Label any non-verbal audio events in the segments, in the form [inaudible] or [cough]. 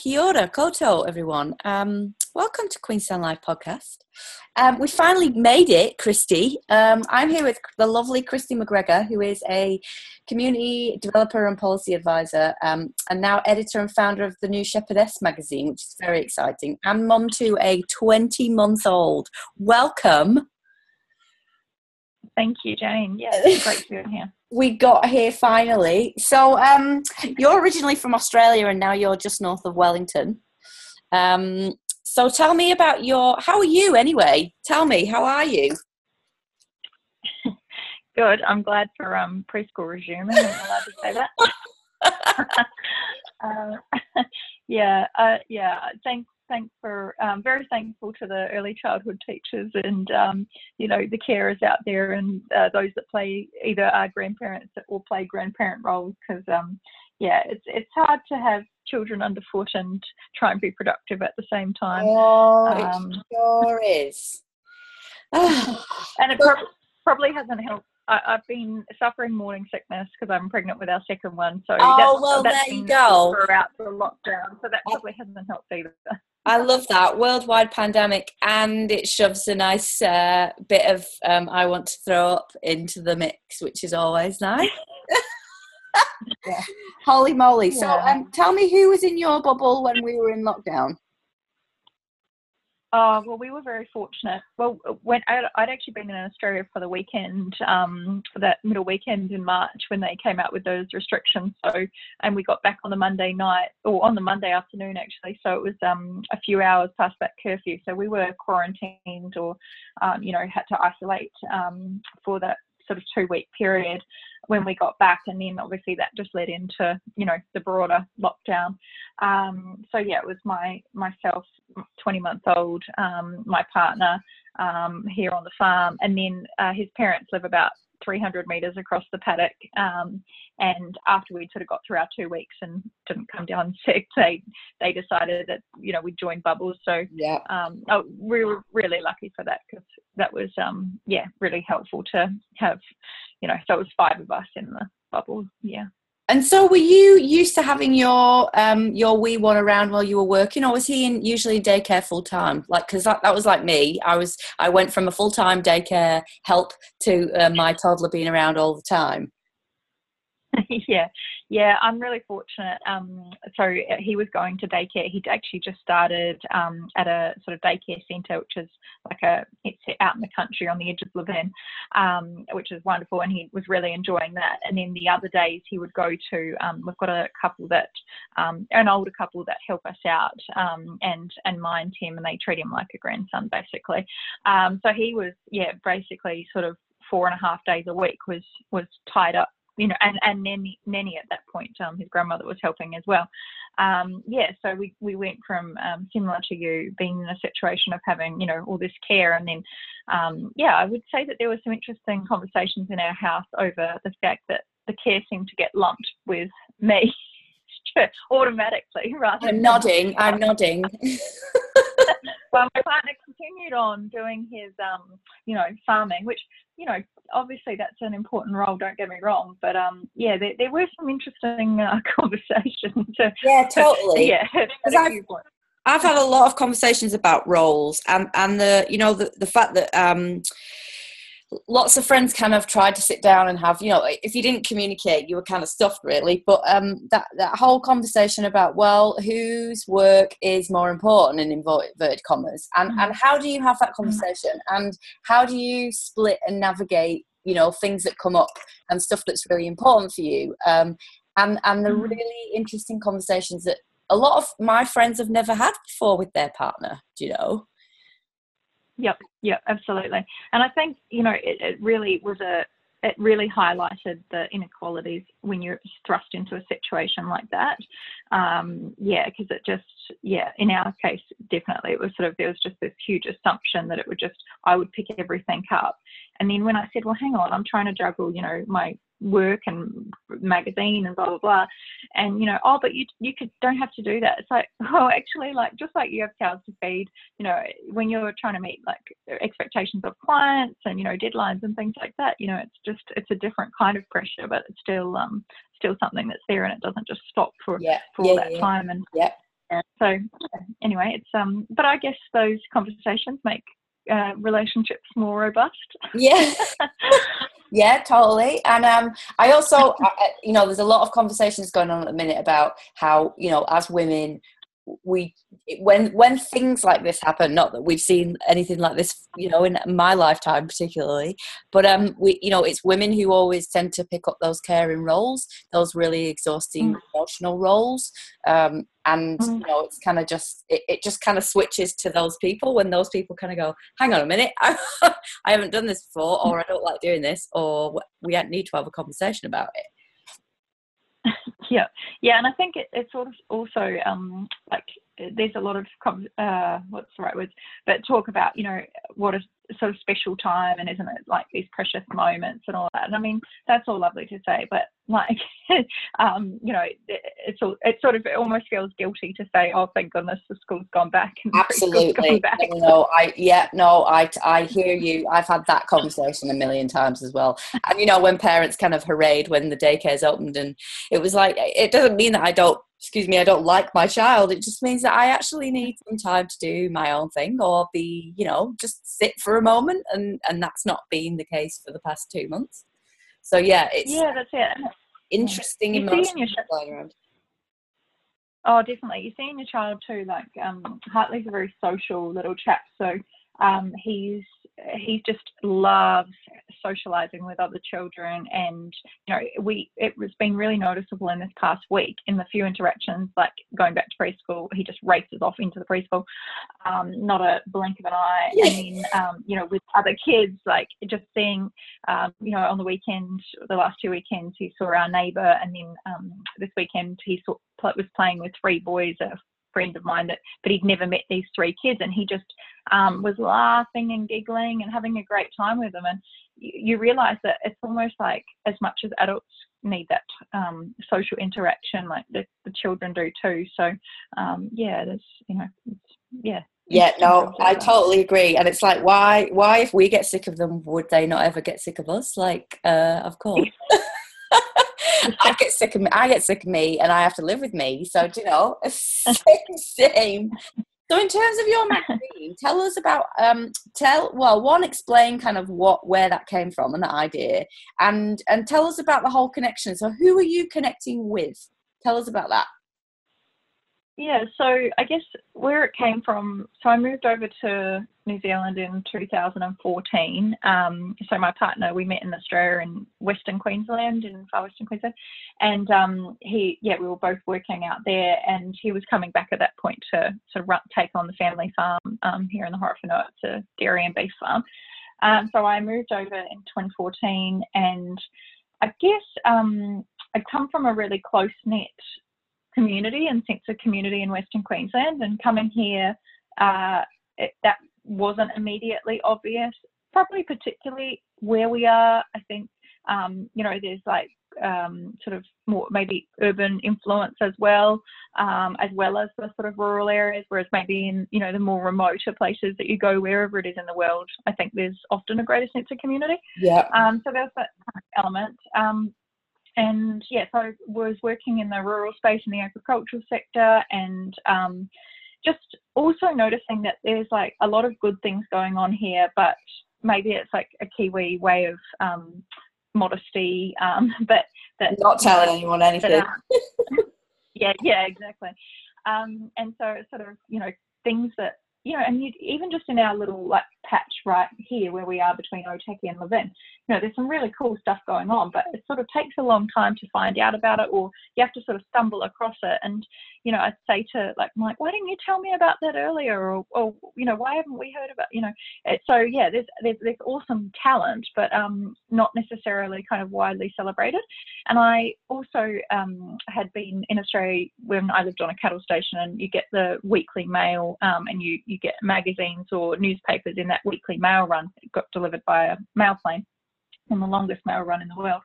Kia ora, koutou, everyone. Um, welcome to Queenstown Live podcast. Um, we finally made it, Christy. Um, I'm here with the lovely Christy McGregor, who is a community developer and policy advisor, um, and now editor and founder of the new Shepherdess magazine, which is very exciting, and mum to a 20 month old. Welcome. Thank you, Jane. Yeah, it's great to be here. We got here finally. So, um, you're originally from Australia, and now you're just north of Wellington. Um, so, tell me about your. How are you anyway? Tell me, how are you? [laughs] Good. I'm glad for um, preschool resuming. I'm allowed to say that. [laughs] [laughs] uh, yeah, uh, yeah. Thanks thanks for um, very thankful to the early childhood teachers and um, you know the carers out there and uh, those that play either are grandparents or play grandparent roles because um, yeah it's it's hard to have children underfoot and try and be productive at the same time. Oh, it sure is. [sighs] and it pro- probably hasn't helped I, have been suffering morning sickness because I'm pregnant with our second one. So oh that's, well, that's there you go. Throughout the lockdown, so that probably hasn't helped either. I love that worldwide pandemic, and it shoves a nice uh, bit of um, I want to throw up into the mix, which is always nice. [laughs] yeah. Holy moly! Yeah. So, um, tell me who was in your bubble when we were in lockdown. Oh, well, we were very fortunate. Well, when I'd, I'd actually been in Australia for the weekend, um, for that middle weekend in March when they came out with those restrictions. So, and we got back on the Monday night, or on the Monday afternoon actually. So it was um, a few hours past that curfew. So we were quarantined or, um, you know, had to isolate um, for that sort of two week period when we got back and then obviously that just led into you know the broader lockdown um, so yeah it was my myself 20 months old um, my partner um, here on the farm and then uh, his parents live about 300 meters across the paddock. Um, and after we sort of got through our two weeks and didn't come down [laughs] sick, they they decided that you know we'd join Bubbles. So yeah, um, oh, we were really lucky for that because that was um, yeah really helpful to have you know. So it was five of us in the bubble. Yeah. And so, were you used to having your um, your wee one around while you were working, or was he in usually daycare full time? Like, because that, that was like me. I was I went from a full time daycare help to uh, my toddler being around all the time. [laughs] yeah, yeah, I'm really fortunate. Um, so uh, he was going to daycare. He'd actually just started um, at a sort of daycare centre, which is like a it's out in the country on the edge of Levin, um, which is wonderful, and he was really enjoying that. And then the other days he would go to. Um, we've got a couple that, um, an older couple that help us out um, and and mind him, and they treat him like a grandson basically. so he was yeah basically sort of four and a half days a week was was tied up you know, and and Nenny, Nenny at that point, um, his grandmother was helping as well. Um, yeah, so we we went from um, similar to you being in a situation of having you know all this care, and then um, yeah, I would say that there were some interesting conversations in our house over the fact that the care seemed to get lumped with me [laughs] automatically rather. I'm nodding. I'm nodding. [laughs] [laughs] well, my partner continued on doing his, um, you know, farming, which, you know, obviously that's an important role. Don't get me wrong, but um, yeah, there, there were some interesting uh, [laughs] conversations. yeah, totally. yeah, [laughs] I've, I've had a lot of conversations about roles and and the you know the the fact that um lots of friends kind of tried to sit down and have, you know, if you didn't communicate, you were kind of stuffed really. But um, that that whole conversation about well, whose work is more important in inverted commas, and mm-hmm. and how do you have that mm-hmm. conversation, and how do you split and navigate, you know, things that come up and stuff that's really important for you, um, and and the mm-hmm. really interesting conversations that a lot of my friends have never had before with their partner. Do you know? Yep, yep, absolutely. And I think you know it, it really was a it really highlighted the inequalities when you're thrust into a situation like that. Um, yeah, because it just, yeah, in our case, definitely, it was sort of, there was just this huge assumption that it would just, I would pick everything up. And then when I said, well, hang on, I'm trying to juggle, you know, my work and magazine and blah blah blah and you know oh but you you could don't have to do that it's like [laughs] oh actually like just like you have cows to feed you know when you're trying to meet like expectations of clients and you know deadlines and things like that you know it's just it's a different kind of pressure but it's still um still something that's there and it doesn't just stop for yeah. for yeah, all that yeah. time and yeah yeah. So anyway, it's um, but I guess those conversations make uh, relationships more robust. Yeah. [laughs] yeah, totally. And um, I also, you know, there's a lot of conversations going on at the minute about how, you know, as women, we when when things like this happen not that we've seen anything like this you know in my lifetime particularly but um we you know it's women who always tend to pick up those caring roles those really exhausting mm. emotional roles um and mm. you know it's kind of just it, it just kind of switches to those people when those people kind of go hang on a minute I, [laughs] I haven't done this before or i don't like doing this or we need to have a conversation about it yeah, yeah, and I think it, it's sort of also um, like there's a lot of uh, what's the right words, but talk about you know what a sort of special time and isn't it like these precious moments and all that. And I mean that's all lovely to say, but like [laughs] um, you know it, it's all it sort of it almost feels guilty to say oh thank goodness the school's gone back. Absolutely, gone back. no, I yeah no I I hear you. I've had that conversation a million times as well. And you know when parents kind of hurried when the daycare's opened and it was like it doesn't mean that I don't excuse me, I don't like my child. It just means that I actually need some time to do my own thing or be, you know, just sit for a moment. And, and that's not been the case for the past two months. So yeah, it's yeah, that's it. Interesting you emotions going around. Oh, definitely. You see in your child too, like um, Hartley's a very social little chap, so um, he's he just loves socializing with other children and you know we it was been really noticeable in this past week in the few interactions like going back to preschool he just races off into the preschool um, not a blink of an eye. And then um, you know with other kids like just seeing um, you know on the weekend the last two weekends he saw our neighbor and then um, this weekend he saw, was playing with three boys a friend of mine that but he'd never met these three kids and he just um, was laughing and giggling and having a great time with them. And you, you realize that it's almost like as much as adults need that um, social interaction like the, the children do too. So um, yeah there's you know yeah. Yeah no i totally agree. And it's like why why if we get sick of them would they not ever get sick of us? Like uh of course [laughs] [laughs] I get sick of me. I get sick of me, and I have to live with me. So you know, [laughs] same, same. So in terms of your magazine, tell us about um, tell well one explain kind of what where that came from and that idea, and and tell us about the whole connection. So who are you connecting with? Tell us about that. Yeah, so I guess where it came from, so I moved over to New Zealand in 2014. Um, so my partner, we met in Australia in Western Queensland, in far Western Queensland, and um, he, yeah, we were both working out there, and he was coming back at that point to sort of run, take on the family farm um, here in the Horowhenua. It's a dairy and beef farm. Um, so I moved over in 2014, and I guess um, I'd come from a really close knit community and sense of community in Western Queensland. And coming here, uh, it, that wasn't immediately obvious. Probably particularly where we are, I think um, you know there's like um, sort of more maybe urban influence as well, um, as well as the sort of rural areas. Whereas maybe in you know the more remoter places that you go, wherever it is in the world, I think there's often a greater sense of community. Yeah. Um, so there's that element. Um, and yes, I was working in the rural space in the agricultural sector and um, just also noticing that there's like a lot of good things going on here, but maybe it's like a Kiwi way of um, modesty, um, [laughs] but that not telling anyone anything. That, [laughs] uh, yeah, yeah, exactly. Um, and so sort of you know things that you know, and you even just in our little like patch right here where we are between Otaki and Levin, you know, there's some really cool stuff going on, but it sort of takes a long time to find out about it, or you have to sort of stumble across it. And you know, I'd say to like Mike, why didn't you tell me about that earlier, or, or you know, why haven't we heard about, you know? It, so yeah, there's, there's there's awesome talent, but um, not necessarily kind of widely celebrated. And I also um, had been in Australia when I lived on a cattle station, and you get the weekly mail, um, and you you get magazines or newspapers in that weekly mail run. It got delivered by a mail plane on the longest mail run in the world.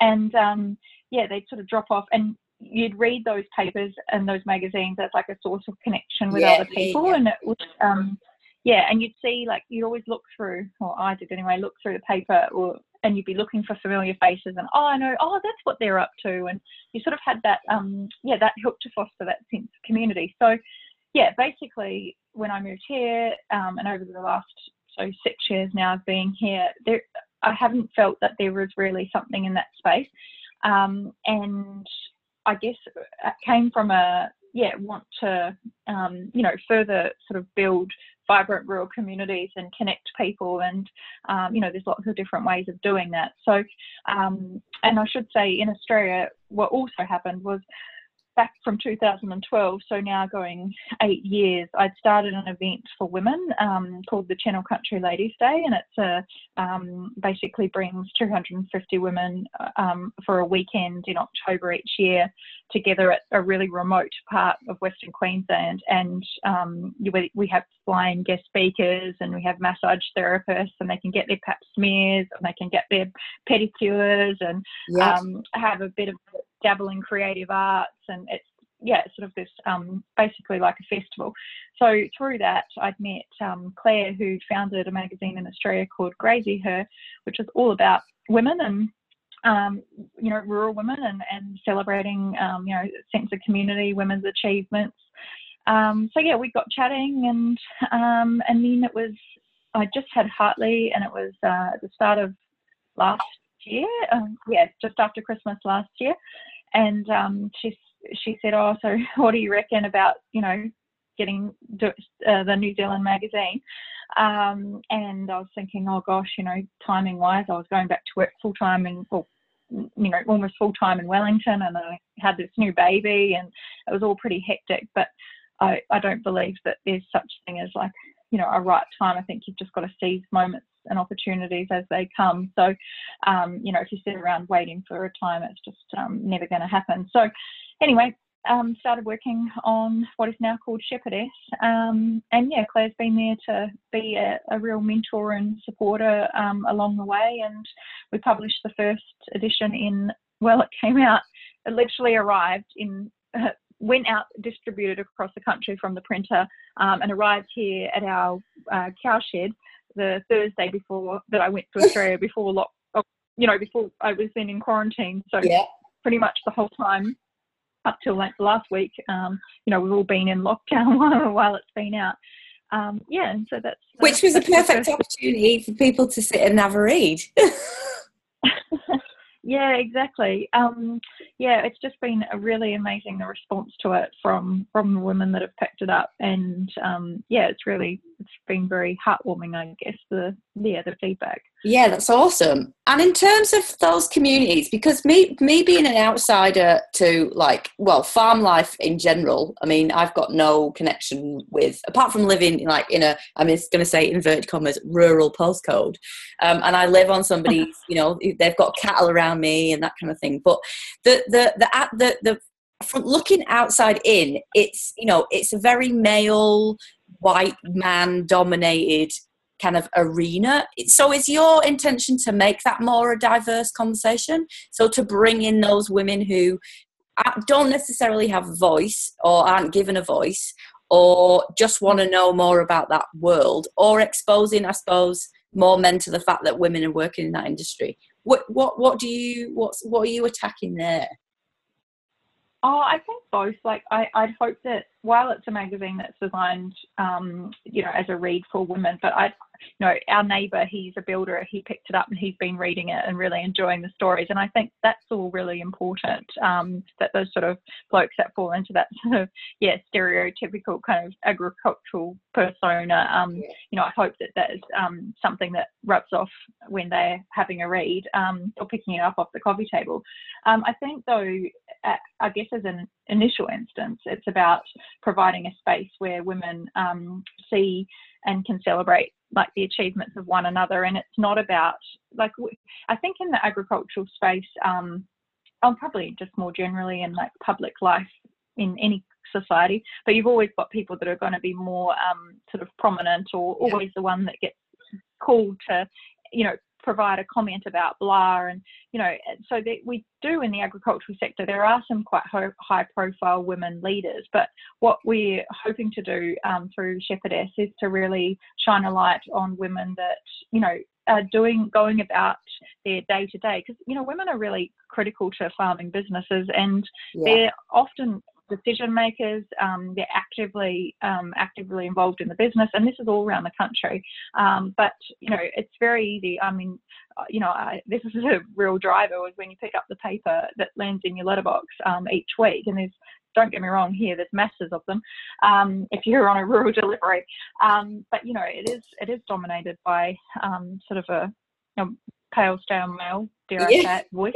And um, yeah, they'd sort of drop off, and you'd read those papers and those magazines as like a source of connection with yeah, other people, yeah, yeah. and it was um, yeah, and you'd see like you'd always look through, or I did anyway, look through the paper or and you'd be looking for familiar faces and oh I know oh that's what they're up to and you sort of had that um yeah that helped to foster that sense of community so yeah basically when I moved here um, and over the last so six years now of being here there I haven't felt that there was really something in that space. Um, and I guess it came from a yeah want to um, you know further sort of build vibrant rural communities and connect people and um, you know there's lots of different ways of doing that. So um, and i should say in australia what also happened was back from 2012, so now going eight years, I'd started an event for women um, called the Channel Country Ladies Day, and it's a um, basically brings 250 women um, for a weekend in October each year together at a really remote part of Western Queensland, and um, we, we have flying guest speakers, and we have massage therapists, and they can get their pap smears, and they can get their pedicures, and yes. Um, have a bit of dabble in creative arts and it's yeah, sort of this um, basically like a festival. So through that, I'd met um, Claire, who founded a magazine in Australia called Graziher, which is all about women and um, you know rural women and, and celebrating um, you know sense of community, women's achievements. Um, so yeah, we got chatting and um, and then it was I just had Hartley and it was uh, at the start of last year, yeah, just after Christmas last year and um, she she said, "Oh, so [laughs] what do you reckon about you know getting uh, the New Zealand magazine?" Um, and I was thinking, "Oh gosh, you know, timing wise, I was going back to work full time and well, you know, almost full time in Wellington, and I had this new baby, and it was all pretty hectic. But I I don't believe that there's such thing as like you know a right time. I think you've just got to seize moments and opportunities as they come. So, um, you know, if you sit around waiting for a time, it's just um, never going to happen. So, anyway, um, started working on what is now called Shepherdess. Um, and yeah, Claire's been there to be a, a real mentor and supporter um, along the way. And we published the first edition in, well, it came out, it literally arrived in. Uh, went out distributed across the country from the printer um, and arrived here at our uh, cowshed the Thursday before that I went to Australia before lock, oh, you know, before I was then in quarantine. So yeah. pretty much the whole time up till like last week, um, you know, we've all been in lockdown [laughs] while, while it's been out. Um, yeah, and so that's which was that's a perfect opportunity for people to sit and have a read. [laughs] [laughs] Yeah, exactly. Um, yeah, it's just been a really amazing the response to it from from the women that have picked it up, and um, yeah, it's really it's been very heartwarming. I guess the yeah the feedback. Yeah, that's awesome. And in terms of those communities, because me me being an outsider to like well farm life in general, I mean I've got no connection with apart from living like in a I'm just going to say inverted commas rural postcode, um, and I live on somebody's [laughs] you know they've got cattle around me and that kind of thing. But the the the the, the from looking outside in, it's you know it's a very male white man dominated kind of arena. So is your intention to make that more a diverse conversation? So to bring in those women who don't necessarily have a voice or aren't given a voice or just want to know more about that world or exposing, I suppose, more men to the fact that women are working in that industry. What what what do you what's what are you attacking there? Oh, I think both. Like, I, I'd hope that while it's a magazine that's designed, um, you know, as a read for women, but I, you know, our neighbour, he's a builder, he picked it up and he's been reading it and really enjoying the stories. And I think that's all really important. Um, that those sort of blokes that fall into that [laughs] sort of, yeah, stereotypical kind of agricultural persona. Um, you know, I hope that that is um, something that rubs off when they're having a read um, or picking it up off the coffee table. Um, I think though, I guess as an initial instance, it's about providing a space where women um, see and can celebrate like the achievements of one another. And it's not about like I think in the agricultural space, um, oh, probably just more generally in like public life in any society, but you've always got people that are going to be more um, sort of prominent or always the one that gets called to you know provide a comment about blah and you know so that we do in the agricultural sector there are some quite high profile women leaders but what we're hoping to do um, through shepherdess is to really shine a light on women that you know are doing going about their day to day because you know women are really critical to farming businesses and yeah. they're often decision makers. Um, they're actively um, actively involved in the business, and this is all around the country. Um, but you know, it's very easy. I mean, uh, you know, I, this is a real driver was when you pick up the paper that lands in your letterbox um, each week, and there's don't get me wrong here there's masses of them um, if you're on a rural [laughs] delivery um, but you know it is it is dominated by um, sort of a you know, pale stale male dare. I say it, voice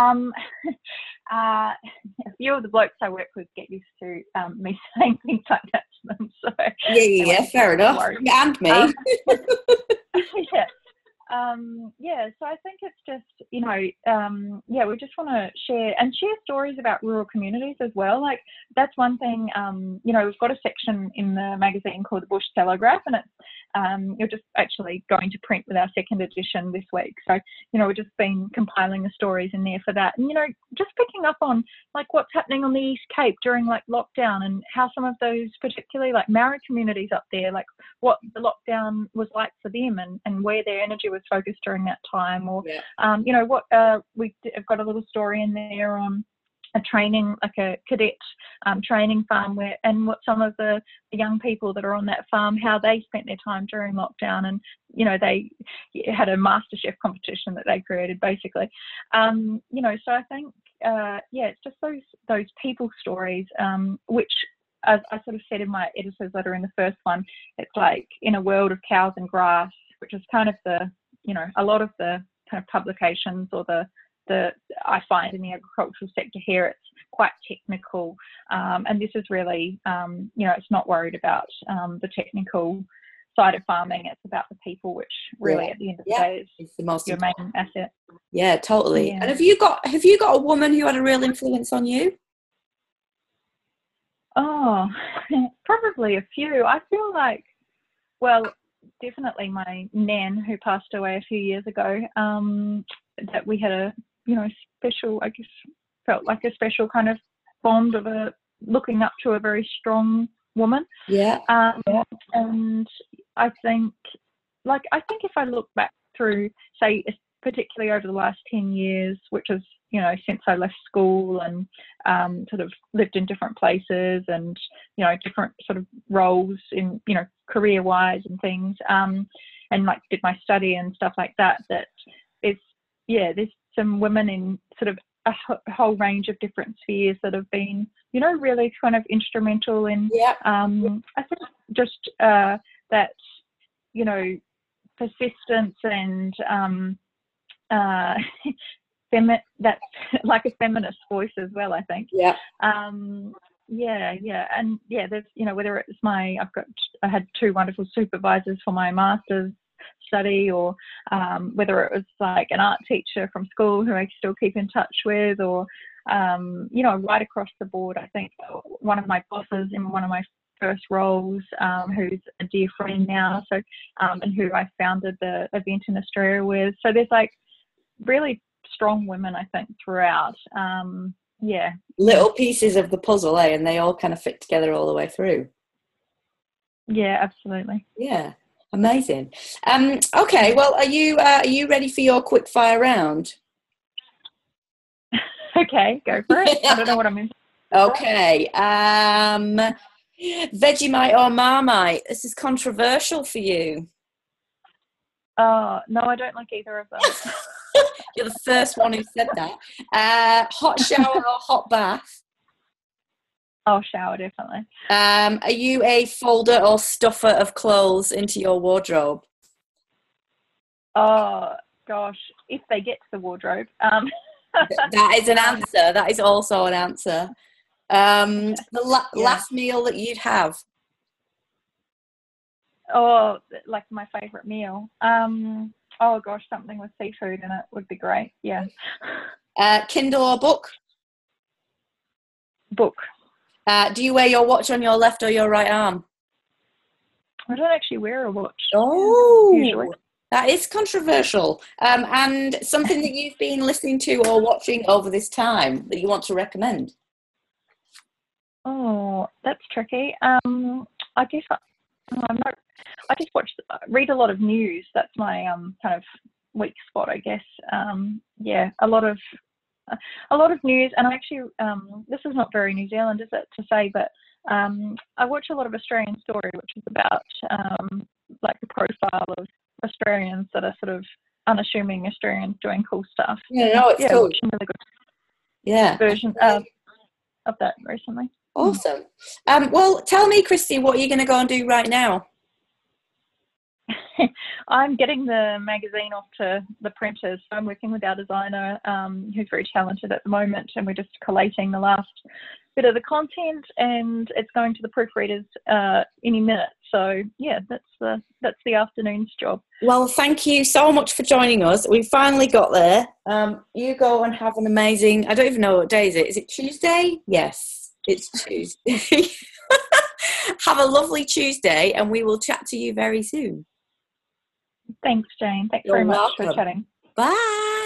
um, [laughs] uh, a few of the blokes I work with get used to um, me [laughs] saying things like that to them [laughs] so. Yeah yeah, yeah fair enough. and me. Um, yeah. Um, yeah, so I think it's just, you know, um, yeah, we just want to share and share stories about rural communities as well. Like, that's one thing, um, you know, we've got a section in the magazine called the Bush Telegraph, and it's, um, you're just actually going to print with our second edition this week. So, you know, we've just been compiling the stories in there for that. And, you know, just picking up on like what's happening on the East Cape during like lockdown and how some of those, particularly like Maori communities up there, like what the lockdown was like for them and, and where their energy was focused during that time. Or, yeah. um, you know, what uh, we've got a little story in there on a training, like a cadet um, training farm, where and what some of the, the, young people that are on that farm, how they spent their time during lockdown, and you know they had a master chef competition that they created, basically. Um, you know, so I think uh, yeah, it's just those those people stories, um, which as I sort of said in my editor's letter in the first one, it's like in a world of cows and grass, which is kind of the you know a lot of the kind of publications or the the I find in the agricultural sector here it's quite technical, um, and this is really um, you know it's not worried about um, the technical side of farming. It's about the people, which really yeah. at the end of the yeah. day is it's the most your important. main asset. Yeah, totally. Yeah. And have you got have you got a woman who had a real influence on you? Oh, [laughs] probably a few. I feel like, well, definitely my nan who passed away a few years ago. Um, that we had a you know, special, I guess, felt like a special kind of bond of a looking up to a very strong woman. Yeah. Um, and I think, like, I think if I look back through, say, particularly over the last 10 years, which is, you know, since I left school and um, sort of lived in different places and, you know, different sort of roles in, you know, career wise and things, um, and like did my study and stuff like that, that it's, yeah, there's some women in sort of a whole range of different spheres that have been, you know, really kind of instrumental in, yeah. um, I think just uh, that, you know, persistence and um, uh, [laughs] femi- that's [laughs] like a feminist voice as well, I think. Yeah. Um, yeah, yeah, and yeah, there's you know whether it's my I've got I had two wonderful supervisors for my masters study or um, whether it was like an art teacher from school who I still keep in touch with or um, you know right across the board I think one of my bosses in one of my first roles um, who's a dear friend now so um, and who I founded the event in Australia with. So there's like really strong women I think throughout. Um, yeah. Little pieces of the puzzle eh and they all kind of fit together all the way through. Yeah absolutely. Yeah Amazing. Um, okay, well, are you uh, are you ready for your quick fire round? [laughs] okay, go for it. I don't know what I'm in. [laughs] Okay. Um, Vegemite or Marmite? This is controversial for you. Oh no, I don't like either of them. [laughs] You're the first one who said that. Uh, hot shower or hot bath? Oh, shower definitely. Um, are you a folder or stuffer of clothes into your wardrobe? Oh gosh, if they get to the wardrobe. Um. that is an answer. That is also an answer. Um, the la- yeah. last meal that you'd have. Oh, like my favourite meal. Um, oh gosh, something with seafood in it would be great. Yeah. Uh, Kindle or book? Book. Uh, do you wear your watch on your left or your right arm? I don't actually wear a watch. Oh, usually. That is controversial. Um, and something that you've been listening to or watching over this time that you want to recommend? Oh, that's tricky. Um, I guess I, I'm not. I just watch, read a lot of news. That's my um, kind of weak spot, I guess. Um, yeah, a lot of [laughs] a lot of news, and I actually, um, this is not very New Zealand, is it to say, but um, I watch a lot of Australian story, which is about um, like the profile of Australians that are sort of unassuming Australians doing cool stuff. Yeah, no, it's yeah, cool. watching really good Yeah. version of, of that recently. Awesome. Um, well, tell me, Christy, what are you going to go and do right now? [laughs] I'm getting the magazine off to the printers. So I'm working with our designer, um, who's very talented at the moment, and we're just collating the last bit of the content, and it's going to the proofreaders uh, any minute. So yeah, that's the that's the afternoon's job. Well, thank you so much for joining us. We finally got there. Um, you go and have an amazing. I don't even know what day is it. Is it Tuesday? Yes, it's Tuesday. [laughs] have a lovely Tuesday, and we will chat to you very soon. Thanks, Jane. Thanks You're very much welcome. for chatting. Bye.